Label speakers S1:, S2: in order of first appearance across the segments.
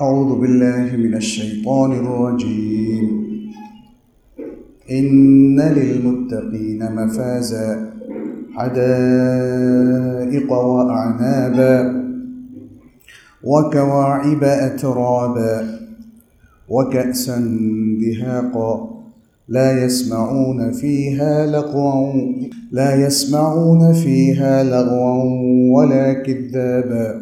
S1: أعوذ بالله من الشيطان الرجيم. إن للمتقين مفازا حدائق وأعنابا وكواعب أترابا وكأسا دهاقا. لا يسمعون فيها لغوا لا يسمعون فيها لغوا ولا كذابا.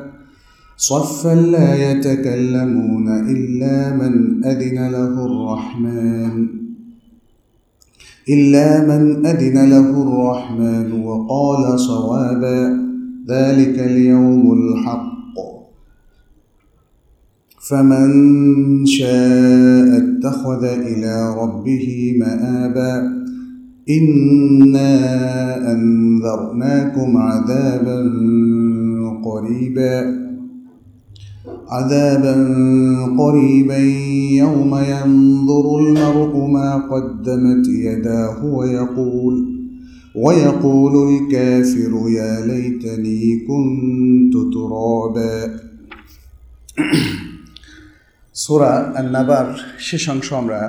S1: صفا لا يتكلمون إلا من أذن له الرحمن. إلا من أذن له الرحمن وقال صوابا ذلك اليوم الحق. فمن شاء اتخذ إلى ربه مآبا إنا أنذرناكم عذابا قريبا. عذابا قريبا يوم ينظر المرء ما قدمت يداه ويقول ويقول الكافر يا ليتني كنت ترابا সুরা আন্নাবার শেষ অংশ আমরা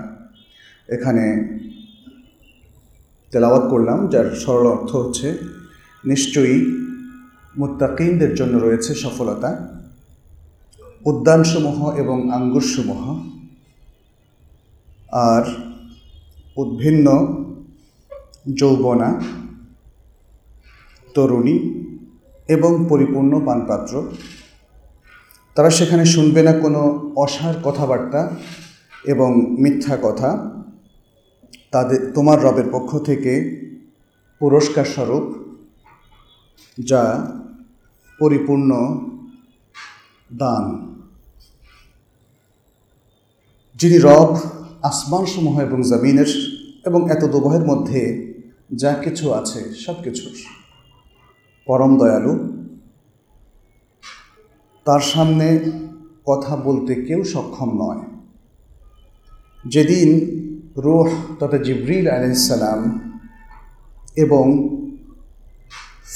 S1: এখানে তেলাওয়াত করলাম যার সরল অর্থ হচ্ছে নিশ্চয়ই মুত্তাকিনদের জন্য রয়েছে সফলতা উদ্যানসমূহ এবং আঙ্গুরসমূহ আর উদ্ভিন্ন যৌবনা, তরুণী এবং পরিপূর্ণ পানপাত্র। তারা সেখানে শুনবে না কোনো অসার কথাবার্তা এবং মিথ্যা কথা। তাদের, তোমার রবের পক্ষ থেকে পুরস্কার স্বরূপ, যা পরিপূর্ণ দান। যিনি রব আসমানসমূহ এবং জমিনের এবং এত দুবহের মধ্যে যা কিছু আছে, সব কিছুর। পরম দয়ালু, তার সামনে কথা বলতে কেউ সক্ষম নয়। যেদিন রোহ তথা জিব্রিল আলাইসালাম এবং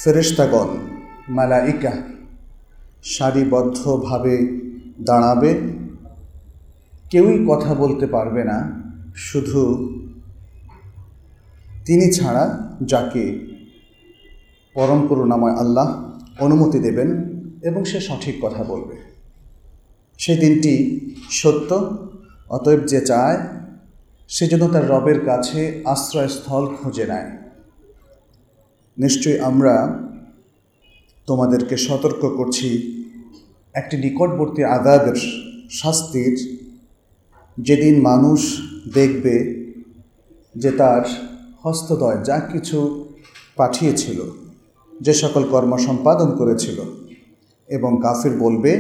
S1: ফেরেস্তাগণ মালাইকা, সারিবদ্ধভাবে দাঁড়াবে কেউই কথা বলতে পারবে না, শুধু তিনি ছাড়া যাকে পরম করুণাময় আল্লাহ অনুমতি দেবেন এবং সে সঠিক কথা বলবে। সেই দিনটি সত্য, অতএব যে চায়, সে যেন তার রবের কাছে আশ্রয়স্থল খুঁজে নেয়। নিশ্চয়ই আমরা তোমাদেরকে সতর্ক করছি, একটি নিকটবর্তী আদাবের শাস্তির যেদিন মানুষ দেখবে যে তার হস্তদয় যা কিছু পাঠিয়েছিল, যে সকল কর্ম সম্পাদন করেছিল এবং কাফির বলবে,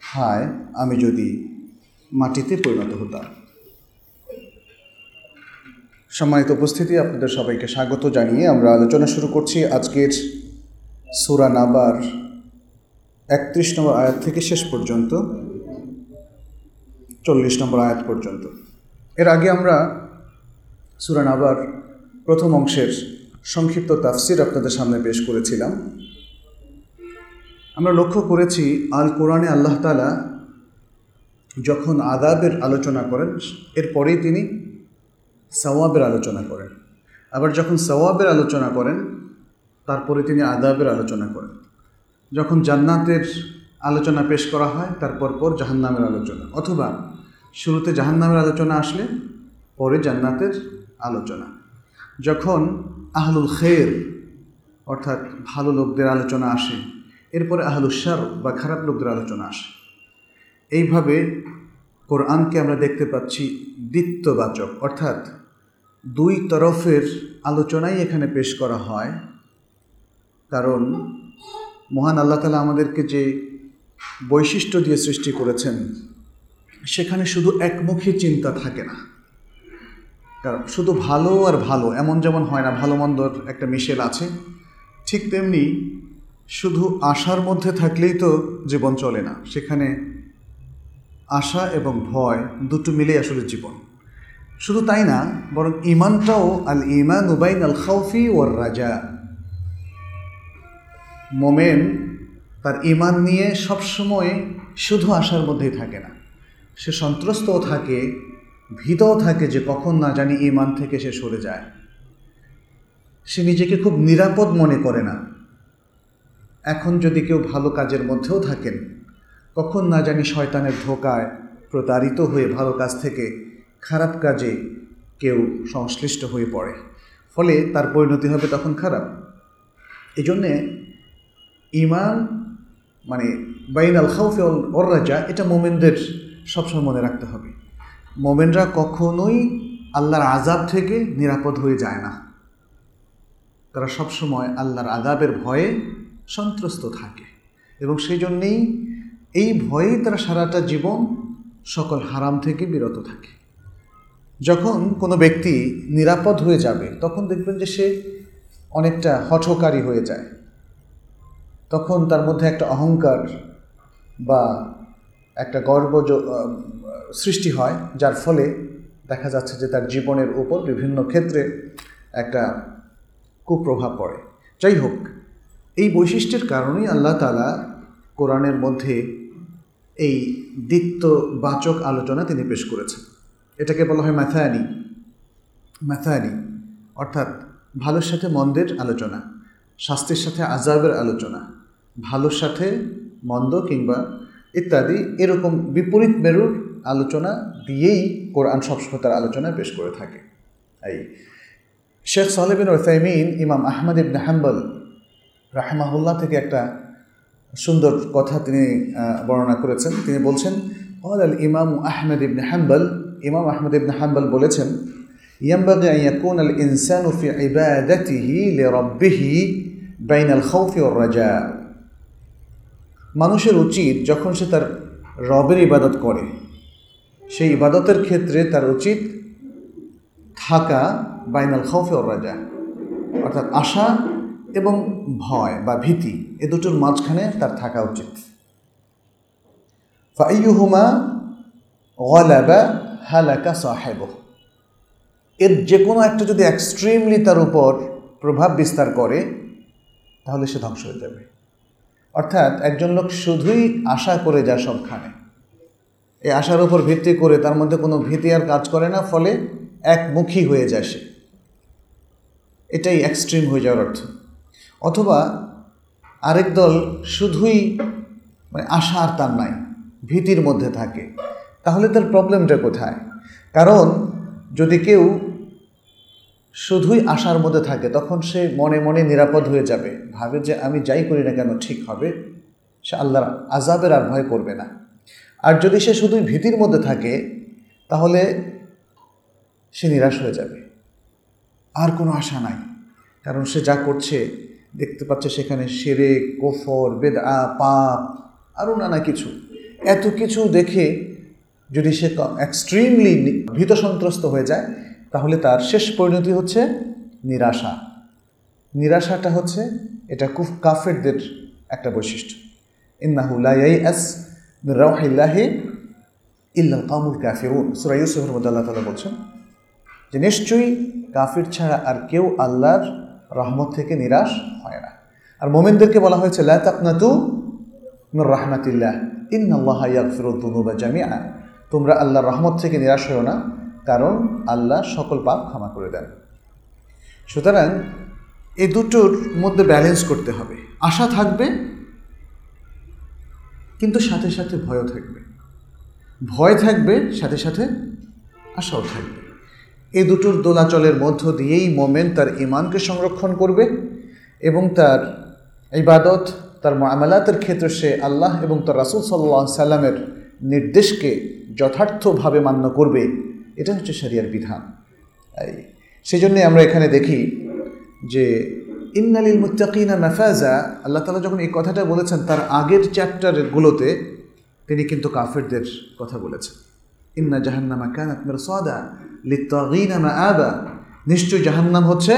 S1: হায়, আমি যদি মাটিতে পরিণত হতাম। সম্মানিত উপস্থিতি, আপনাদের সবাইকে স্বাগত জানিয়ে আমরা আলোচনা শুরু করছি আজকের সুরা নাবার একত্রিশ নম্বর আয়াত থেকে শেষ পর্যন্ত। চল্লিশ নম্বর আয়াত পর্যন্ত। এর আগে আমরা সুরান আবার প্রথম অংশের সংক্ষিপ্ত তাফসির আপনাদের সামনে পেশ করেছিলাম। আমরা লক্ষ্য করেছি, আল কোরআনে আল্লাহ তালা যখন আদাবের আলোচনা করেন, এরপরেই তিনি সওয়াবের আলোচনা করেন। আবার যখন সওয়াবের আলোচনা করেন, তারপরে তিনি আদাবের আলোচনা করেন। যখন জান্নাতের আলোচনা পেশ করা হয় তারপর পর জাহান্নামের আলোচনা। অথবা শুরুতে জাহান্নামের আলোচনা আসলে, পরে জান্নাতের আলোচনা। যখন আহলুল খের, অর্থাৎ ভালো লোকদের আলোচনা আসে, এরপরে আহলুসার বা খারাপ লোকদের আলোচনা আসে। এইভাবে কোরআনকে আমরা দেখতে পাচ্ছি দ্বিত্ববাচক, অর্থাৎ দুই তরফের আলোচনাই এখানে পেশ করা হয়। কারণ মহান আল্লাহ তালা আমাদেরকে যে বৈশিষ্ট্য দিয়ে সৃষ্টি করেছেন সেখানে শুধু একমুখী চিন্তা থাকে না। কারণ শুধু ভালো আর ভালো, এমন যেমন হয় না, ভালো মন্দর একটা মিশেল আছে, ঠিক তেমনি শুধু আশার মধ্যে থাকলেই তো জীবন চলে না। সেখানে আশা এবং ভয় দুটো মিলে আসলে জীবন। শুধু তাই না, বরং ইমানটাও আল ইমান উবাইন আল খাউফি ওর রাজা। মোমেন তার ইমান নিয়ে সবসময় শুধু আশার মধ্যেই থাকে না। সে সন্ত্রস্তও থাকে, ভীতও থাকে যে কখন না জানি ইমান থেকে সে সরে যায়। সে নিজেকে খুব নিরাপদ মনে করে না। এখন যদি কেউ ভালো কাজের মধ্যেও থাকেন, কখন না জানি শয়তানের ধোকায় প্রতারিত হয়ে ভালো কাজ থেকে খারাপ কাজে কেউ সংশ্লিষ্ট হয়ে পড়ে। ফলে তার পরিণতি হবে তখন খারাপ। এই জন্যে ইমান মানে বাইন আল খাউফে ওর রাজা, এটা মোমেনদের সবসময় মনে রাখতে হবে। মোমেনরা কখনোই আল্লাহর আজাব থেকে নিরাপদ হয়ে যায় না। তারা সবসময় আল্লাহর আজাবের ভয়ে সন্ত্রস্ত থাকে এবং সেই জন্যেই এই ভয়েই তারা সারাটা জীবন সকল হারাম থেকে বিরত থাকে। যখন কোনো ব্যক্তি নিরাপদ হয়ে যাবে, তখন দেখবেন যে সে অনেকটা হঠকারী হয়ে যায়। তখন তার মধ্যে একটা অহংকার বা একটা গর্ব সৃষ্টি হয়, যার ফলে দেখা যাচ্ছে যে তার জীবনের উপর বিভিন্ন ক্ষেত্রে একটা কুপ্রভাব পড়ে। যাই হোক, এই বৈশিষ্ট্যের কারণেই আল্লাহ তালা কোরআনের মধ্যে এই বাচক আলোচনা তিনি পেশ করেছেন। এটাকে বলা হয় ম্যাথায়ানি ম্যাথায়ানি অর্থাৎ ভালোর সাথে মন্দের আলোচনা, শাস্তির সাথে আজাবের আলোচনা, ভালোর সাথে মন্দ কিংবা ইত্যাদি এরকম বিপরীত মেরুর আলোচনা দিয়েই কোরআন সবসময় তার আলোচনা পেশ করে থাকে এই শেখ সাহেবিন ওসাইমিন ইমাম আহমদ ইবনে হাম্বল রাহেমাহুল্লাহ থেকে একটা সুন্দর কথা তিনি বর্ণনা করেছেন তিনি বলছেন আল ইমাম আহমেদ ইবনে হাম্বল ইমাম আহমদ ইবনে হাম্বল বলেছেন ينبغي أن يكون الإنسان في عبادته لربه بين الخوف والرجاء মানুষের উচিত যখন সে তার রবের ইবাদত করে, সেই ইবাদতের ক্ষেত্রে তার উচিত থাকা বাইনাল ওর রাজা। অর্থাৎ আশা এবং ভয় বা ভীতি, এ দুটোর মাঝখানে তার থাকা উচিত। ফাইহুমা গলাবা হালাকা সাহেব এর যে কোনো একটা যদি এক্সট্রিমলি তার উপর প্রভাব বিস্তার করে, তাহলে সে ধ্বংস হয়ে যাবে। অর্থাৎ একজন লোক শুধুই আশা করে যা সবখানে। এই আশার উপর ভিত্তি করে তার মধ্যে কোনো ভীতি আর কাজ করে না, ফলে একমুখী হয়ে যায় সে। এটাই এক্সট্রিম হয়ে যাওয়ার অর্থ। অথবা আরেক দল শুধুই মানে আশা আর তার নাই, ভীতির মধ্যে থাকে। তাহলে তার প্রবলেমটা কোথায়? কারণ যদি কেউ শুধুই আশার মধ্যে থাকে, তখন সে মনে মনে নিরাপদ হয়ে যাবে। ভাবে যে আমি যাই করি না কেন ঠিক হবে, সে আল্লাহর আজাবের আর ভয় করবে না। আর যদি সে শুধুই ভীতির মধ্যে থাকে, তাহলে সে নিরাশ হয়ে যাবে। আর কোনো আশা নাই, কারণ সে যা করছে, দেখতে পাচ্ছে সেখানে সেরে কোফর বেদা পাপ, আরও নানা কিছু। এত কিছু দেখে যদি সে এক্সট্রিমলি ভীত সন্ত্রস্ত হয়ে যায় তাহলে তার শেষ পরিণতি হচ্ছে নিরাশা। নিরাশাটা হচ্ছে এটা কুফ, কাফেরদের একটা বৈশিষ্ট্য। ইন্নাহুল্লাহ রাহিল্লাহি ইল্লাল কামুল কাফিরুন। সুরা ইউসুফের মধ্যে আল্লাহ তালা বলছেন যে নিশ্চয়ই কাফির ছাড়া আর কেউ আল্লাহর রহমত থেকে নিরাশ হয় না। আর মোমেনদেরকে বলা হয়েছে, লা তাকনাতু মির রাহমাতিল্লাহ ইন্নাল্লাহ ইয়াগফিরুদ-দুনুবা জামিআ। তোমরা আল্লাহর রহমত থেকে নিরাশ হও না। কারণ আল্লাহ সকল পাপ ক্ষমা করে দেন। সুতরাং এই দুটোর মধ্যে ব্যালেন্স করতে হবে। আশা থাকবে, কিন্তু সাথে সাথে ভয়ও থাকবে। ভয় থাকবে, সাথে সাথে আশাও থাকবে। এই দুটোর দোলাচলের মধ্য দিয়েই মোমেন তার ইমানকে সংরক্ষণ করবে এবং তার ইবাদত, তার মামলাতের ক্ষেত্রে সে আল্লাহ এবং তার রাসুল সাল্লাহ সাল্লামের নির্দেশকে যথার্থভাবে মান্য করবে। এটা হচ্ছে শরিয়ার বিধান। সেই জন্যে আমরা এখানে দেখি যে, ইন্নালিল মুত্তাকিনা মাফাজা আল্লাহ তালা যখন এই কথাটা বলেছেন, তার আগের চ্যাপ্টারগুলোতে তিনি কিন্তু কাফেরদের কথা বলেছেন। ইন্না জাহান্নামা কানাত মিরসাদা লিত্তাগিনা মাআবা নিশ্চয় জাহান্নাম হচ্ছে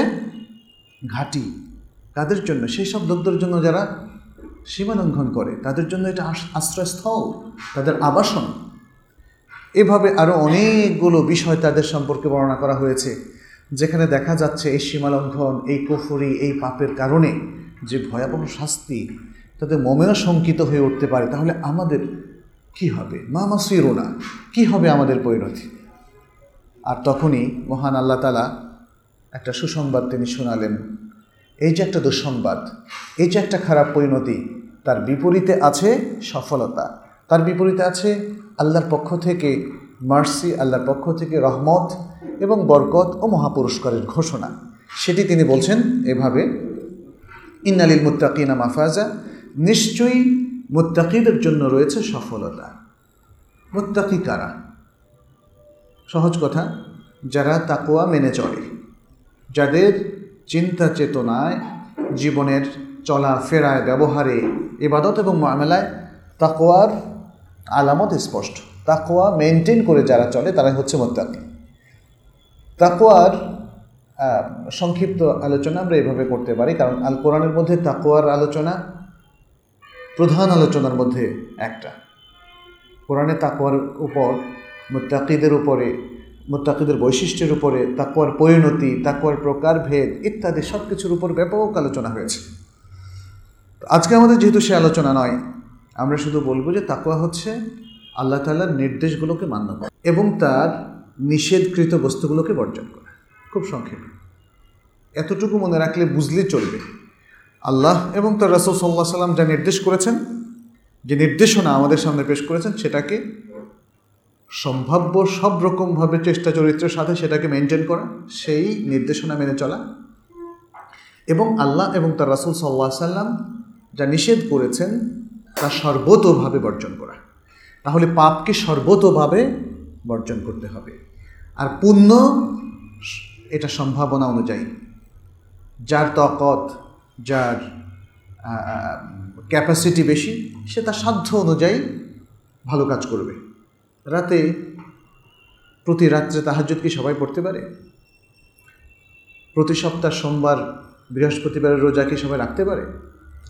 S1: ঘাটি। কাদের জন্য? সেই সব লোকদের জন্য যারা সীমা লঙ্ঘন করে, তাদের জন্য এটা আশ্রয়স্থল, তাদের আবাসন। এভাবে আরও অনেকগুলো বিষয় তাদের সম্পর্কে বর্ণনা করা হয়েছে, যেখানে দেখা যাচ্ছে এই সীমালঙ্ঘন, এই কুফুরি, এই পাপের কারণে যে ভয়াবহ শাস্তি তাদের মমেও শঙ্কিত হয়ে উঠতে পারে। তাহলে আমাদের কি হবে? মা মাসিরোনা, কি হবে আমাদের পরিণতি? আর তখনই মহান আল্লাহ তালা একটা সুসংবাদ তিনি শোনালেন। এই যে একটা দুঃসংবাদ, এই যে একটা খারাপ পরিণতি, তার বিপরীতে আছে সফলতা। তার বিপরীতে আছে আল্লাহর পক্ষ থেকে মার্সি, আল্লাহর পক্ষ থেকে রহমত এবং বরকত ও মহাপুরস্কারের ঘোষণা। সেটি তিনি বলছেন এভাবে, ইন্নালিল মুত্তাকিনা মাফাজা নিশ্চয়ই মুত্তাকিদের জন্য রয়েছে সফলতা। মুত্তাকি কারা? সহজ কথা, যারা তাকোয়া মেনে চলে, যাদের চিন্তা চেতনায় জীবনের চলা ফেরায় ব্যবহারে, ইবাদত এবং মামেলায় তাকোয়ার আলামত স্পষ্ট। তাকোয়া মেনটেন করে যারা চলে, তারাই হচ্ছে মোত্তাকি। তাকোয়ার সংক্ষিপ্ত আলোচনা আমরা এভাবে করতে পারি, কারণ আল কোরআনের মধ্যে তাকোয়ার আলোচনা, প্রধান আলোচনার মধ্যে একটা। কোরআনে তাকোয়ার উপর, মুত্তাকিদের উপরে, মুত্তাকিদের বৈশিষ্ট্যের উপরে, তাকওয়ার পরিণতি, তাকওয়ার প্রকারভেদ ইত্যাদি সব কিছুর উপর ব্যাপক আলোচনা হয়েছে। আজকে আমাদের যেহেতু সে আলোচনা নয় আমরা শুধু বলব যে তাকওয়া হচ্ছে আল্লাহ তাআলার নির্দেশগুলোকে মান্য করা এবং তার নিষেধকৃত বস্তুগুলোকে বর্জন করা। খুব সংক্ষেপে। এতটুকু মনে রাখলে বুঝলে চলবে। আল্লাহ এবং তার রাসুল সাল্লাহ সাল্লাম যা নির্দেশ করেছেন, যে নির্দেশনা আমাদের সামনে পেশ করেছেন, সেটাকে সম্ভাব্য সব রকমভাবে চেষ্টা চরিত্রের সাথে সেটাকে মেনটেন করা, সেই নির্দেশনা মেনে চলা এবং আল্লাহ এবং তার রাসুল সাল্লাহ সাল্লাম যা নিষেধ করেছেন তা সর্বতোভাবে বর্জন করা। তাহলে পাপকে সর্বতোভাবে বর্জন করতে হবে। আর পুণ্য এটা সম্ভাবনা অনুযায়ী। যার তকত, যার ক্যাপাসিটি বেশি, সে তার সাধ্য অনুযায়ী ভালো কাজ করবে। রাতে, প্রতি রাত্রে তাহাজ্জুদ কি সবাই পড়তে পারে? প্রতি সপ্তাহ সোমবার বৃহস্পতিবারের রোজা কি সবাই রাখতে পারে?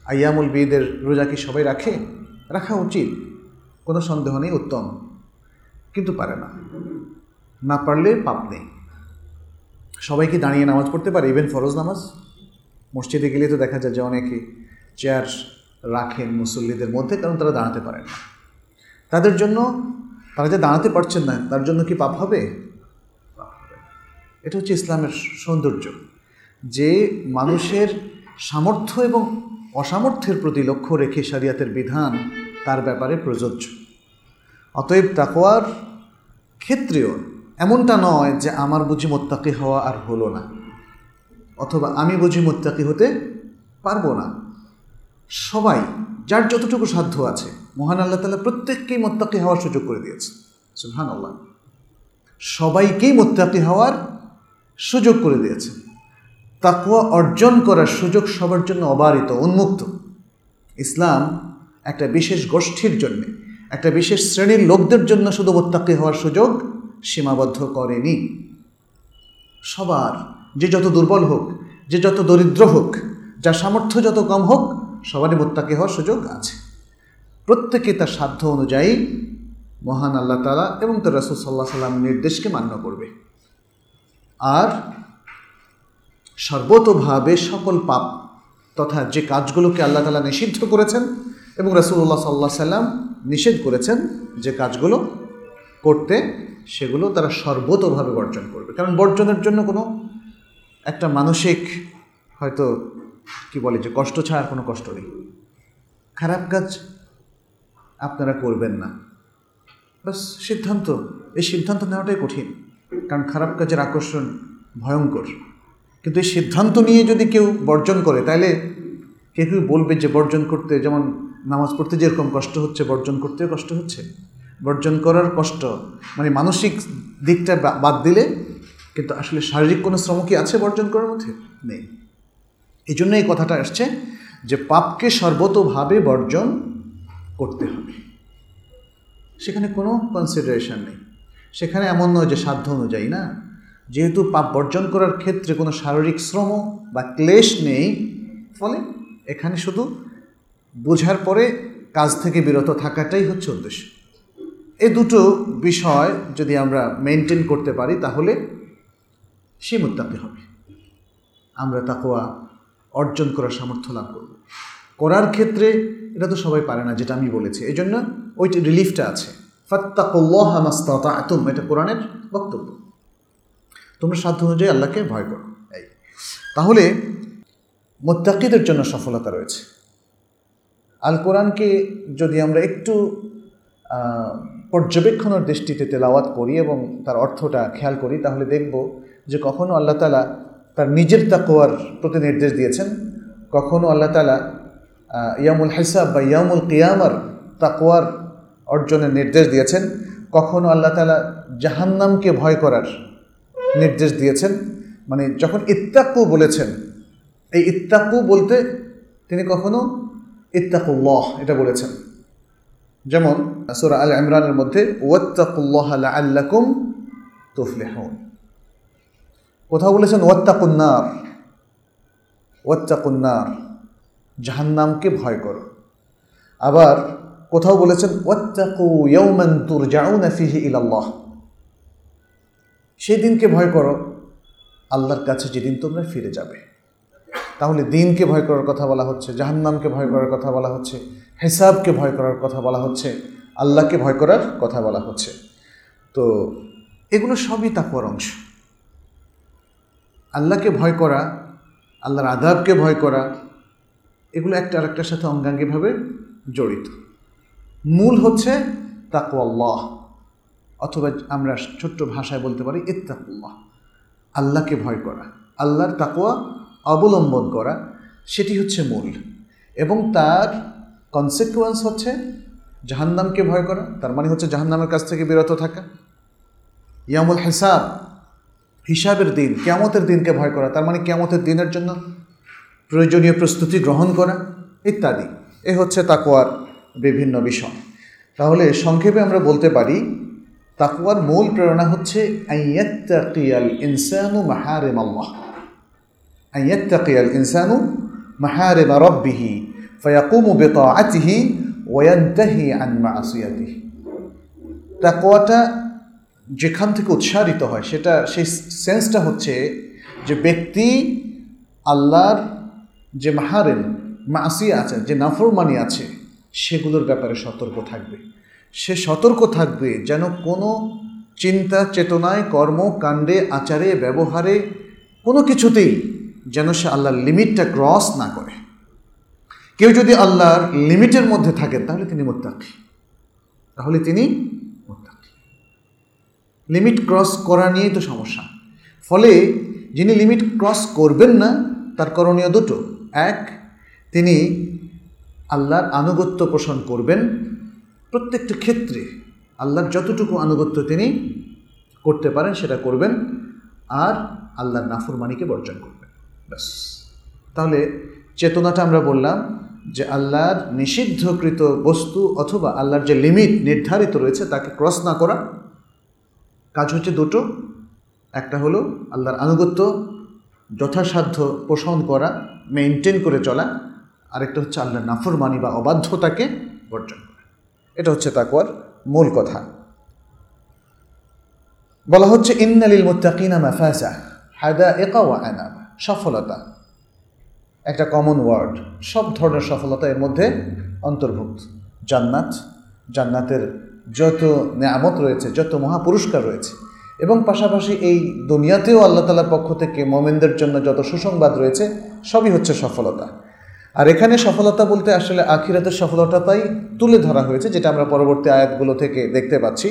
S1: আয়ামুল বিদের রোজা কি সবাই রাখে? রাখা উচিত। কোনো সন্দেহ নেই, উত্তম। কিন্তু পারে না। না পারলে পাপ নেই। সবাই কি দাঁড়িয়ে নামাজ পড়তে পারে? ইভেন ফরজ নামাজ? মসজিদে গেলে তো দেখা যায় যে অনেকে চেয়ার রাখেন মুসল্লিদের মধ্যে, কারণ তারা দাঁড়াতে পারেন তাদের জন্য, তারা যে দাঁড়াতে পারছেন না, তার জন্য কি পাপ হবে। এটা হচ্ছে ইসলামের সৌন্দর্য। যে মানুষের সামর্থ্য এবং অসামর্থ্যের প্রতি লক্ষ্য রেখে শরিয়াতের বিধান তার ব্যাপারে প্রযোজ্য। অতএব তাকোয়ার ক্ষেত্রেও এমনটা নয় যে আমার বুঝি মোত্তাকি হওয়া আর হলো না, অথবা আমি বুঝি মোত্তাকি হতে পারব না। সবাই, যার যতটুকু সাধ্য আছে, মহান আল্লাহ তালা প্রত্যেককেই মোত্তাকি হওয়ার সুযোগ করে দিয়েছে। সুহান আল্লাহ সবাইকেই মোত্তাকি হওয়ার সুযোগ করে দিয়েছে। তাকুয়া অর্জন করার সুযোগ সবার জন্য অবারিত, উন্মুক্ত। ইসলাম একটা বিশেষ গোষ্ঠীর জন্য, একটা বিশেষ শ্রেণির লোকদের জন্য শুধু মোত্তাকি হওয়ার সুযোগ সীমাবদ্ধ করেনি। সবার, যে যত দুর্বল হোক, যে যত দরিদ্র হোক, যার সামর্থ্য যত কম হোক, সবারই মোত্তাকি হওয়ার সুযোগ আছে। প্রত্যেকে তার সাধ্য অনুযায়ী মহান আল্লাহ তালা এবং তার রাসুল সাল্লাহ সাল্লামের নির্দেশকে মান্য করবে। আর সর্বতোভাবে সকল পাপ তথা যে কাজগুলোকে আল্লাহ তালা নিষিদ্ধ করেছেন এবং রাসুল্লাহ সাল্লাহ সাল্লাম নিষেধ করেছেন যে কাজগুলো করতে, সেগুলো তারা সর্বতোভাবে বর্জন করবে। কারণ বর্জনের জন্য কোনো একটা মানসিক হয়তো কি বলে যে কষ্ট ছাড়া কোনো কষ্ট নেই। খারাপ কাজ আপনারা করবেন না। বাস সিদ্ধান্ত। এই সিদ্ধান্ত নেওয়াটাই কঠিন। কারণ খারাপ কাজের আকর্ষণ ভয়ঙ্কর। কিন্তু এই সিদ্ধান্ত নিয়ে যদি কেউ বর্জন করে, তাহলে কেউ কেউ বলবে যে বর্জন করতে? যেমন নামাজ পড়তে যেরকম কষ্ট হচ্ছে, বর্জন করতেও কষ্ট হচ্ছে। বর্জন করার কষ্ট মানে মানসিক দিকটা বাদ দিলে কিন্তু আসলে শারীরিক কোনো শ্রম কি আছে বর্জন করার মধ্যে? নেই। এই জন্য এই কথাটা আসছে যে পাপকে সর্বতোভাবে বর্জন করতে হবে। সেখানে কোনো কনসিডারেশন নেই। সেখানে এমন নয় যে সাধ্য অনুযায়ী, না? যেহেতু পাপ বর্জন করার ক্ষেত্রে কোনো শারীরিক শ্রম বা ক্লেশ নেই, ফলে এখানে শুধু বোঝার পরে কাজ থেকে বিরত থাকাটাই হচ্ছে উদ্দেশ্য। এই দুটো বিষয় যদি আমরা মেনটেন করতে পারি, তাহলে সে মুত্তাকি হবে। আমরা তাকোয়া অর্জন করার সামর্থ্য লাভ করব। করার ক্ষেত্রে এটা তো সবাই পারে না, যেটা আমি বলেছি। এই জন্য ওইটি রিলিফটা আছে। ফাত্তাকুল্লাহ মাস্তাতুম এটা কোরআনের বক্তব্য। তোমরা সাধ্য অনুযায়ী আল্লাহকে ভয় করো। এই। তাহলে মোত্তাকিদের জন্য সফলতা রয়েছে। আল কোরআনকে যদি আমরা একটু পর্যবেক্ষণের দৃষ্টিতে তেলাওয়াত করি এবং তার অর্থটা খেয়াল করি, তাহলে দেখব যে কখনও আল্লাহ তালা তার নিজের তাকোয়ার প্রতি নির্দেশ দিয়েছেন। কখনও আল্লাহ তালা ইয়ামুল হিসাব বা ইয়ামুল কিয়ামার তাকোয়ার অর্জনের নির্দেশ দিয়েছেন। কখনও আল্লাহ তালা জাহান্নামকে ভয় করার নির্দেশ দিয়েছেন। মানে যখন ইত্তাকু বলেছেন, এই ইত্তাকু বলতে তিনি কখনো ইত্তাকুল্লাহ এটা বলেছেন। যেমন সুরা আল ইমরানের মধ্যে, ওয়াত্তাকুল্লাহ আল্লাকুম তুফলিহুন। কোথাও বলেছেন, ওয়াত্তাকুন্নার। ওয়াত্তাকুন্নার। জাহান্নামকে ভয় করো। আবার কোথাও বলেছেন, ওয়াত্তাকু ইয়ৌমান তুর জাউনা ফিহি ইলাল্লাহ। সেই দিনকে ভয় করো। আল্লাহর কাছে যেদিন তোমরা ফিরে যাবে। তাহলে দিনকে ভয় করার কথা বলা হচ্ছে, জাহান্নামকে ভয় করার কথা বলা হচ্ছে, হেসাবকে ভয় করার কথা বলা হচ্ছে, আল্লাহকে ভয় করার কথা বলা হচ্ছে। তো এগুলো সবই তাকুয়ার অংশ। আল্লাহকে ভয় করা, আল্লাহর আদাবকে ভয় করা, এগুলো একটা আরেকটার সাথে অঙ্গাঙ্গিভাবে জড়িত। মূল হচ্ছে তাকুয়াল্লাহ অথবা আমরা ছোট্ট ভাষায় বলতে পারি ইত্তাকুল্লাহ। আল্লাহকে ভয় করা, আল্লাহর তাকুয়া অবলম্বন করা, সেটি হচ্ছে মূল। এবং তার কনসিকুয়েন্স হচ্ছে জাহান্নামকে ভয় করা, তার মানে হচ্ছে জাহান্নামের কাছ থেকে বিরত থাকা। ইয়ামুল হিসাব, হিসাবের দিন কেমতের দিনকে ভয় করা, তার মানে কেমতের দিনের জন্য প্রয়োজনীয় প্রস্তুতি গ্রহণ করা, ইত্যাদি। এ হচ্ছে তাকোয়ার বিভিন্ন বিষয়। তাহলে সংক্ষেপে আমরা বলতে পারি তাকুয়ার মূল প্রেরণা হচ্ছে ইনসানু মাহারেম ইনসানু মাহারেম তাকওয়াটা যেখান থেকে উৎসারিত হয়, সেটা, সেই সেন্সটা হচ্ছে যে ব্যক্তি আল্লাহর যে মাহারেন মাসিয়া আছে, যে নাফরমানি আছে, সেগুলোর ব্যাপারে সতর্ক থাকবে। সে সতর্ক থাকবে যেন কোনো চিন্তা, চেতনায়, কর্ম, কাণ্ডে, আচারে, ব্যবহারে কোনো কিছুতেই যেন সে আল্লাহর লিমিটটা ক্রস না করে। কেউ যদি আল্লাহর লিমিটের মধ্যে থাকেন তাহলে তিনি মোত্তাকি। তাহলে তিনি মোত্তাকি। লিমিট ক্রস করা নিয়েই তো সমস্যা। ফলে যিনি লিমিট ক্রস করবেন না, তার করণীয় দুটো। এক, তিনি আল্লাহর আনুগত্য পোষণ করবেন প্রত্যেকটা ক্ষেত্রে আল্লাহর যতটুকু আনুগত্য তিনি করতে পারেন, সেটা করবেন আর আল্লাহর নাফরমানিকে বর্জন করবেন। ব্যাস। তাহলে চেতনাটা আমরা বললাম যে আল্লাহর নিষিদ্ধকৃত বস্তু অথবা আল্লাহর যে লিমিট নির্ধারিত রয়েছে তাকে ক্রস না করা। কাজ হচ্ছে দুটো। একটা হলো আল্লাহর আনুগত্য, যথাসাধ্য পোষণ করা মেনটেন করে চলা। আরেকটা হচ্ছে আল্লাহর নাফরমানি বা অবাধ্যতাকে বর্জন এটা হচ্ছে তাকুয়ার মূল কথা। বলা হচ্ছে, ইন্নালিল মুত্তাকিনা মাফাসা হাদা একা ওয়া আনাব সফলতা। একটা কমন ওয়ার্ড সব ধরনের সফলতা এর মধ্যে অন্তর্ভুক্ত। জান্নাত, জান্নাতের যত নেয়ামত রয়েছে, যত মহাপুরস্কার রয়েছে, এবং পাশাপাশি এই দুনিয়াতেও আল্লাহ তালার পক্ষ থেকে মোমেনদের জন্য যত সুসংবাদ রয়েছে, সবই হচ্ছে সফলতা। আর এখানে সফলতা বলতে আসলে আখিরাতের সফলতাটাই তুলে ধরা হয়েছে, যেটা আমরা পরবর্তী আয়াতগুলো থেকে দেখতে পাচ্ছি।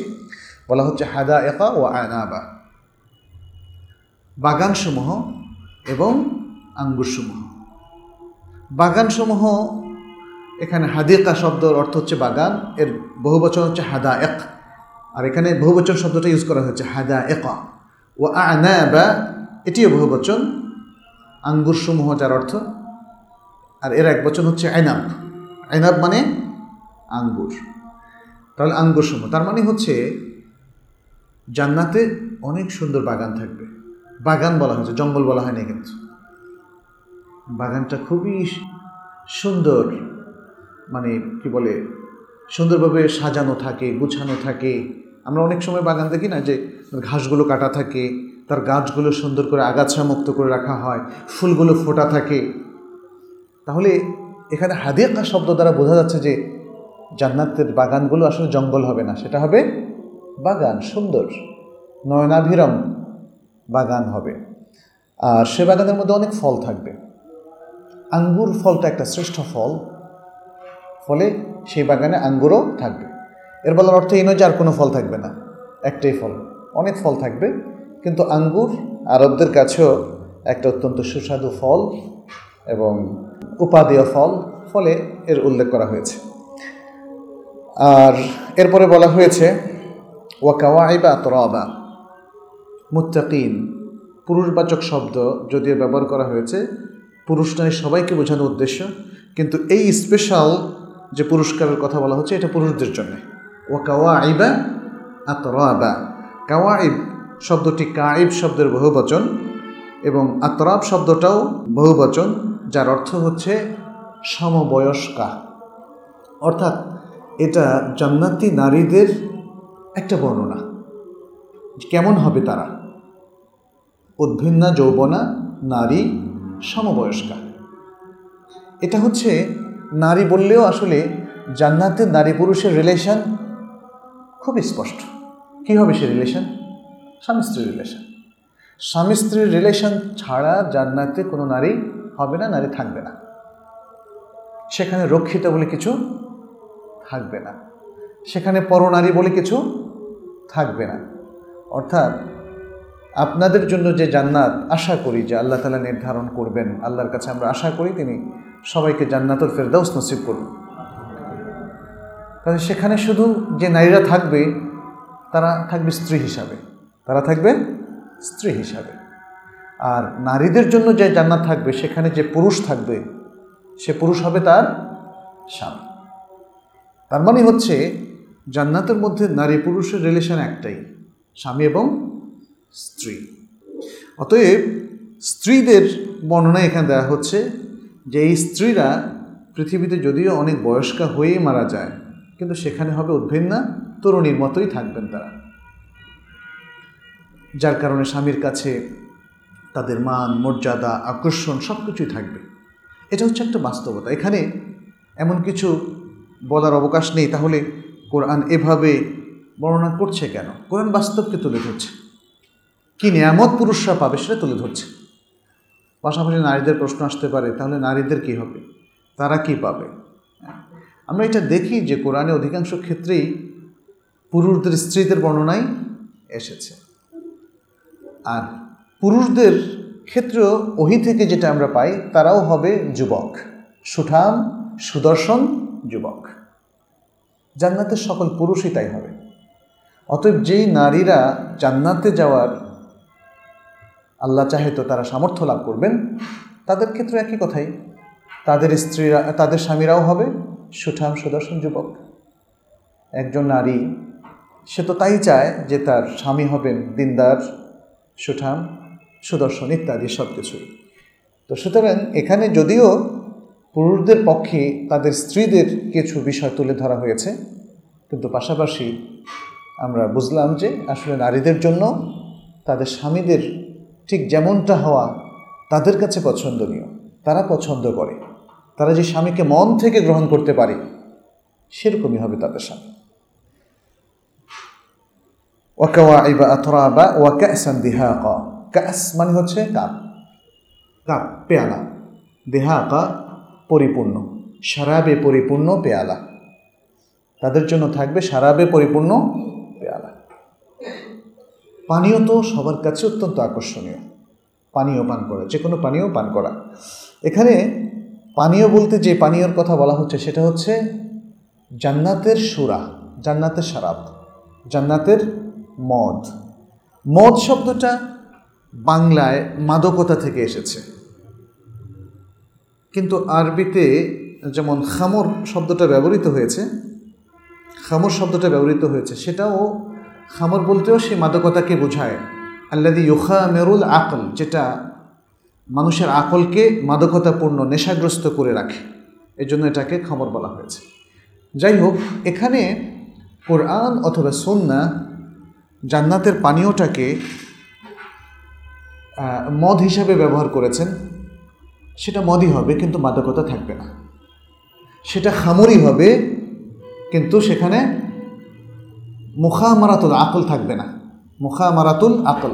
S1: বলা হচ্ছে হাদা একা ও আয়নাবা বাগানসমূহ এবং আঙ্গুরসমূহ। বাগানসমূহ, এখানে হাদিকা শব্দর অর্থ হচ্ছে বাগান, এর বহু বহুবচন হচ্ছে হাদা এক আর এখানে বহুবচন শব্দটা ইউজ করা হয়েছে হাদা একা ও আনাবা, এটিও বহুবচন আঙ্গুরসমূহ যার অর্থ আর এর এক বচন হচ্ছে আইনাব। আইনাব মানে আঙ্গুর। তাহলে আঙ্গুরসমূহ, তার মানে হচ্ছে জান্নাতে অনেক সুন্দর বাগান থাকবে। বাগান বলা হয়েছে, জঙ্গল বলা হয়নি কিন্তু। বাগানটা খুবই সুন্দর মানে কি বলে, সুন্দরভাবে সাজানো থাকে, গুছানো থাকে। আমরা অনেক সময় বাগান দেখি না যে ঘাসগুলো কাটা থাকে, তার গাছগুলো সুন্দর করে আগাছা মুক্ত করে রাখা হয়, ফুলগুলো ফোটা থাকে। তাহলে এখানে হাদিয়াকা শব্দ দ্বারা বোঝা যাচ্ছে যে জান্নাতের বাগানগুলো আসলে জঙ্গল হবে না, সেটা হবে বাগান, সুন্দর, নয়নাভিরম বাগান হবে। আর সে বাগানের মধ্যে অনেক ফল থাকবে। আঙ্গুর ফলটা একটা শ্রেষ্ঠ ফল, ফলে সেই বাগানে আঙ্গুরও থাকবে। এর বলার অর্থ এই নয় যে আর কোনো ফল থাকবে না, একটাই ফল। অনেক ফল থাকবে, কিন্তু আঙ্গুর আরবদের কাছেও একটা অত্যন্ত সুস্বাদু ফল এবং উপাদেয় ফল, ফলে এর উল্লেখ করা হয়েছে। আর এরপরে বলা হয়েছে ওয়াকাওয়াইবা তরাবা মুত্তাকিন পুরুষবাচক শব্দ যদিও ব্যবহার করা হয়েছে, পুরুষ নয়, সবাইকে বোঝানোর উদ্দেশ্য কিন্তু এই স্পেশাল যে পুরস্কারের কথা বলা হচ্ছে, এটা পুরুষদের জন্য। ও কাওয়া আইবা আতরাবা কাওয়াইব শব্দটি কাইব শব্দের বহুবচন এবং আতরাব শব্দটাও বহুবচন। যার অর্থ হচ্ছে সমবয়স্কা। অর্থাৎ এটা জান্নাতি নারীদের একটা বর্ণনা। কেমন হবে তারা? উদ্ভিন্না, যৌবনা, নারী, সমবয়স্কা। এটা হচ্ছে নারী বললেও আসলে জান্নাতের নারী পুরুষের রিলেশন খুব স্পষ্ট। কী হবে সে রিলেশন স্বামী স্ত্রীর রিলেশন স্বামী স্ত্রীর রিলেশন ছাড়া জান্নাতে কোনো নারী হবে না নারী থাকবে না। সেখানে রক্ষিত বলে কিছু থাকবে না। সেখানে পরনারী বলে কিছু থাকবে না। অর্থাৎ আপনাদের জন্য যে জান্নাত, আশা করি যে আল্লাহ তালা নির্ধারণ করবেন। আল্লাহর কাছে আমরা আশা করি তিনি সবাইকে জান্নাতুল ফেরদাউস নসিব করুন। তাহলে সেখানে শুধু যে নারীরা থাকবে, তারা থাকবে স্ত্রী হিসাবে। তারা থাকবে স্ত্রী হিসাবে। আর নারীদের জন্য যে জান্নাত থাকবে, সেখানে যে পুরুষ থাকবে, সে পুরুষ হবে তার স্বামী। তার মানে হচ্ছে, জান্নাতের মধ্যে নারী পুরুষের রিলেশন একটাই, স্বামী এবং স্ত্রী। অতএব, স্ত্রীদের বর্ণনা এখানে দেওয়া হচ্ছে যে, এই স্ত্রীরা পৃথিবীতে যদিও অনেক বয়স্কা হয়েই মারা যায়, কিন্তু সেখানে হবে উদ্ভিন্না তরুণীর মতোই থাকবেন তারা। যার কারণে স্বামীর কাছে তাদের মান, মর্যাদা, আকর্ষণ সব কিছুই থাকবে। এটা হচ্ছে একটা বাস্তবতা। এখানে এমন কিছু বলার অবকাশ নেই, তাহলে কোরআন এভাবে বর্ণনা করছে কেন? কোরআন বাস্তবকে তুলে ধরছে। কী নিয়ামত পুরুষরা পাবে সেটা তুলে ধরছে। পাশাপাশি নারীদের প্রশ্ন আসতে পারে, তাহলে নারীদের কি হবে? তারা কি পাবে? আমরা এটা দেখি যে কোরআনে অধিকাংশ ক্ষেত্রেই পুরুষদের স্ত্রীদের বর্ণনাই এসেছে। আর পুরুষদের ক্ষেত্রেও ওহি থেকে যেটা আমরা পাই, তারাও হবে যুবক। সুঠাম, সুদর্শন, যুবক। জান্নাতের সকল পুরুষই তাই হবে। অতএব যেই নারীরা জান্নাতে যাওয়ার আল্লাহ চাহে তো তারা সামর্থ্য লাভ করবেন, তাদের ক্ষেত্রে একই কথাই। তাদের স্ত্রীরা, তাদের স্বামীরাও হবে সুঠাম, সুদর্শন, যুবক। একজন নারী, সে তো তাই চায় যে তার স্বামী হবেন দিনদার, সুঠাম সুদর্শন ইত্যাদি সব কিছুই তো সুতরাং এখানে যদিও পুরুষদের পক্ষে তাদের স্ত্রীদের কিছু বিষয় তুলে ধরা হয়েছে, কিন্তু পাশাপাশি আমরা বুঝলাম যে আসলে নারীদের জন্য তাদের স্বামীদের ঠিক যেমনটা হওয়া তাদের কাছে পছন্দনীয়, তারা পছন্দ করে। তারা যে স্বামীকে মন থেকে গ্রহণ করতে পারে, সেরকমই হবে তাদের স্বামী। ওয়াকাওয়া ইবা আথরাবা ওয়াকাসান দিহাকা। কাস মানে হচ্ছে কাপ। কাপ, পেয়ালা। দেহা দেহাকা পরিপূর্ণ। সারাবে পরিপূর্ণ পেয়ালা। তাদের জন্য থাকবে সারাবে পরিপূর্ণ পেয়ালা। পানীয় তো সবার কাছে অত্যন্ত আকর্ষণীয়। পানীয় পান করা যে কোনো পানীয় পান করা। এখানে পানীয় বলতে যে পানীয়র কথা বলা হচ্ছে, সেটা হচ্ছে জান্নাতের সুরা জান্নাতের সারাব, জান্নাতের মদ। মদ শব্দটা বাংলায় মাদকতা থেকে এসেছে। কিন্তু আরবিতে যেমন খামর শব্দটা ব্যবহৃত হয়েছে, খামর শব্দটা ব্যবহৃত হয়েছে, সেটাও খামর বলতেও সেই মাদকতাকে বোঝায়। আল্লাদি ইউখা মেরুল আকল, যেটা মানুষের আকলকে মাদকতাপূর্ণ, নেশাগ্রস্ত করে রাখে। এজন্য এটাকে খামর বলা হয়েছে। যাই হোক এখানে কোরআন অথবা সন্না জান্নাতের পানীয়টাকে মদ হিসাবে ব্যবহার করেছেন। সেটা মদই হবে, কিন্তু মাদকতা থাকবে না। সেটা খামরই হবে, কিন্তু সেখানে মুখা মারাতুল আকল থাকবে না। মুখা মারাতুল আকল,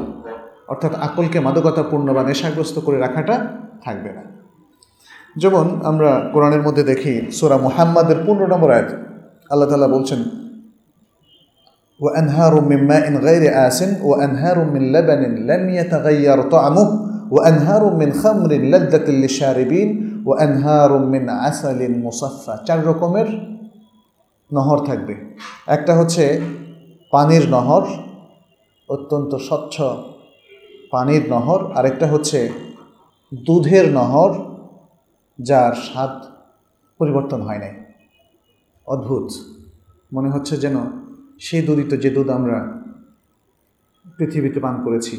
S1: অর্থাৎ আকলকে মাদকতাপূর্ণ বা নেশাগ্রস্ত করে রাখাটা থাকবে না। যেমন আমরা কোরআনের মধ্যে দেখি, সোরা মুহাম্মাদের পনেরো নম্বর আয়াত, আল্লাহ তালা বলছেন وأنهار من ماء غير آس وأنهار من لبن لم يتغير طعمه وأنهار من خمر لذة للشاربين وأنهار من عسل مصفى চার রকমের নহর থাকবে একটা হচ্ছে পানির নহর অত্যন্ত স্বচ্ছ পানির নহর আরেকটা হচ্ছে দুধের নহর যার স্বাদ পরিবর্তন হয় নাই অদ্ভুত মনে হচ্ছে যেন সেই দুধিত যে দুধ আমরা পৃথিবীতে পান করেছি,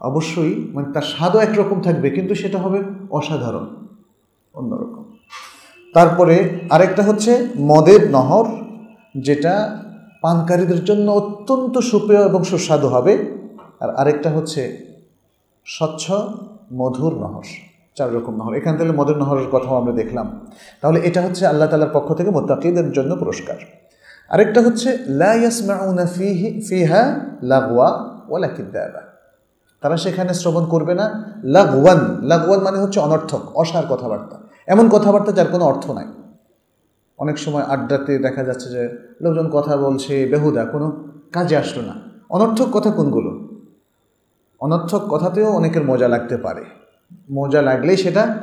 S1: অবশ্যই মানে তার স্বাদও একরকম থাকবে, কিন্তু সেটা হবে অসাধারণ, অন্যরকম। তারপরে আরেকটা হচ্ছে মদের নহর, যেটা পানকারীদের জন্য অত্যন্ত সুপ্রিয় এবং সুস্বাদু হবে। আর আরেকটা হচ্ছে স্বচ্ছ মধুর নহর, চার রকম নহর। এখান থেকে মধুর নহরের কথাও আমরা দেখলাম। তাহলে এটা হচ্ছে আল্লাহ তালার পক্ষ থেকে মোত্তাকিদের জন্য পুরস্কার। আরেকটা হচ্ছে তারা সেখানে শ্রবণ করবে না, লাগওয়ান লাগওয়ান মানে হচ্ছে অনর্থক, অসার কথাবার্তা। এমন কথাবার্তা যার কোনো অর্থ নাই। অনেক সময় আড্ডাতে দেখা যাচ্ছে যে, লোকজন কথা বলছে, বেহুদা, কোনো কাজে আসলো না। অনর্থক কথা কোনগুলো? অনর্থক কথাতেও অনেকের মজা লাগতে পারে। মজা লাগলেই সেটা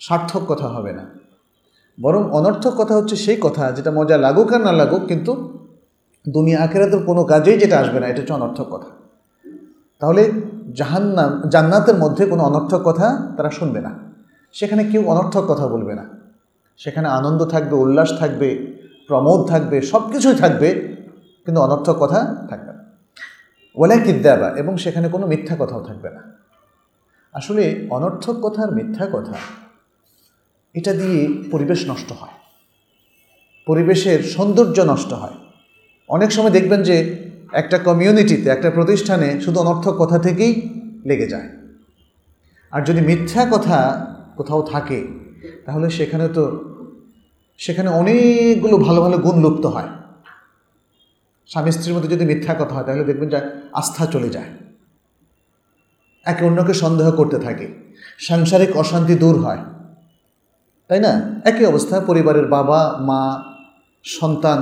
S1: সার্থক কথা হবে না। বরং অনর্থক কথা হচ্ছে সেই কথা, যেটা মজা লাগুক আর না লাগুক, কিন্তু দুনিয়া আখেরাতের কোনো কাজেই যেটা আসবে না, এটা হচ্ছে অনর্থক কথা। তাহলে জাহান্নাম, জান্নাতের মধ্যে কোনো অনর্থক কথা তারা শুনবে না। সেখানে কেউ অনর্থক কথা বলবে না। সেখানে আনন্দ থাকবে, উল্লাস থাকবে, প্রমোদ থাকবে সব কিছুই থাকবে, কিন্তু অনর্থক কথা থাকবে না। ওলা কিদ্দাবা, এবং সেখানে কোনো মিথ্যা কথাও থাকবে না। আসলে অনর্থক কথা আর মিথ্যা কথা এটা দিয়ে পরিবেশ নষ্ট হয়। পরিবেশের সৌন্দর্য নষ্ট হয়। অনেক সময় দেখবেন যে একটা কমিউনিটিতে, একটা প্রতিষ্ঠানে শুধু অনর্থক কথা থেকেই লেগে যায়। আর যদি মিথ্যা কথা কোথাও থাকে, তাহলে সেখানে তো, সেখানে অনেকগুলো ভালো ভালো গুণ লুপ্ত হয়। স্বামী স্ত্রীর মধ্যে যদি মিথ্যা কথা হয়, তাহলে দেখবেন যে আস্থা চলে যায়। একে অন্যকে সন্দেহ করতে থাকে। সাংসারিক অশান্তি দূর হয়। তাই না? একই অবস্থা, পরিবারের বাবা, মা, সন্তান।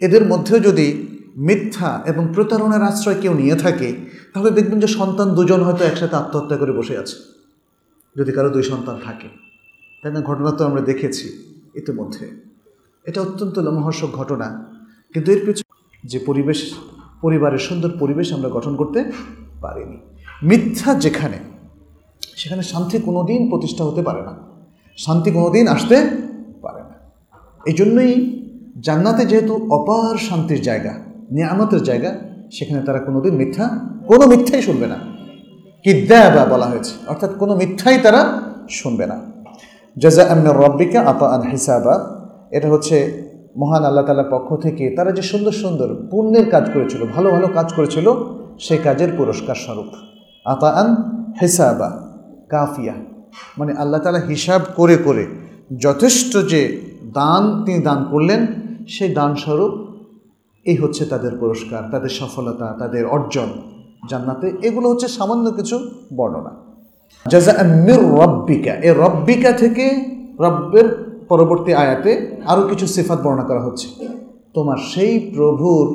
S1: এদের মধ্যেও যদি মিথ্যা এবং প্রতারণার আশ্রয় কেউ নিয়ে থাকে, তাহলে দেখবেন যে সন্তান দুজন হয়তো একসাথে আত্মহত্যা করে বসে আছে, যদি কারও দুই সন্তান থাকে। তাই না? ঘটনা তো আমরা দেখেছি ইতিমধ্যে। এটা অত্যন্ত লোমহর্ষক ঘটনা। কিন্তু এর পিছনে যে পরিবেশ, পরিবারের সুন্দর পরিবেশ আমরা গঠন করতে পারিনি। মিথ্যা যেখানে, সেখানে শান্তি কোনো দিন প্রতিষ্ঠা হতে পারে না। শান্তি দিন আসতে পারে না। এই জন্যই জান্নাতে যেহেতু অপার শান্তির জায়গা, নিয়ামতের জায়গা, সেখানে তারা কোনোদিন মিথ্যা, কোনো মিথ্যাই শুনবে না। কিদ্দাবা বলা হয়েছে, অর্থাৎ কোনো মিথ্যাই তারা শুনবে না। জাজা আমির রব্বিকা আপা আন হিসাবা, এটা হচ্ছে মহান আল্লাহ তালার পক্ষ থেকে তারা যে সুন্দর সুন্দর পুণ্যের কাজ করেছিল, ভালো ভালো কাজ করেছিল, সেই কাজের পুরস্কার স্বরূপ আতা আন হিসাবা, কাফিয়া। মানে আল্লাহ তালা হিসাব করে করে যথেষ্ট যে দান তিনি দান করলেন, সেই দান স্বরূপ এই হচ্ছে তাদের পুরস্কার, তাদের সফলতা, তাদের অর্জন জান্নাতে। এগুলো হচ্ছে সামান্য কিছু বর্ণনা। জাজা মির রব্বিকা এ রব্বিকা থেকে রব্বের পরবর্তী আয়াতে আরও কিছু সিফাত বর্ণনা করা হচ্ছে। তোমার সেই প্রভুর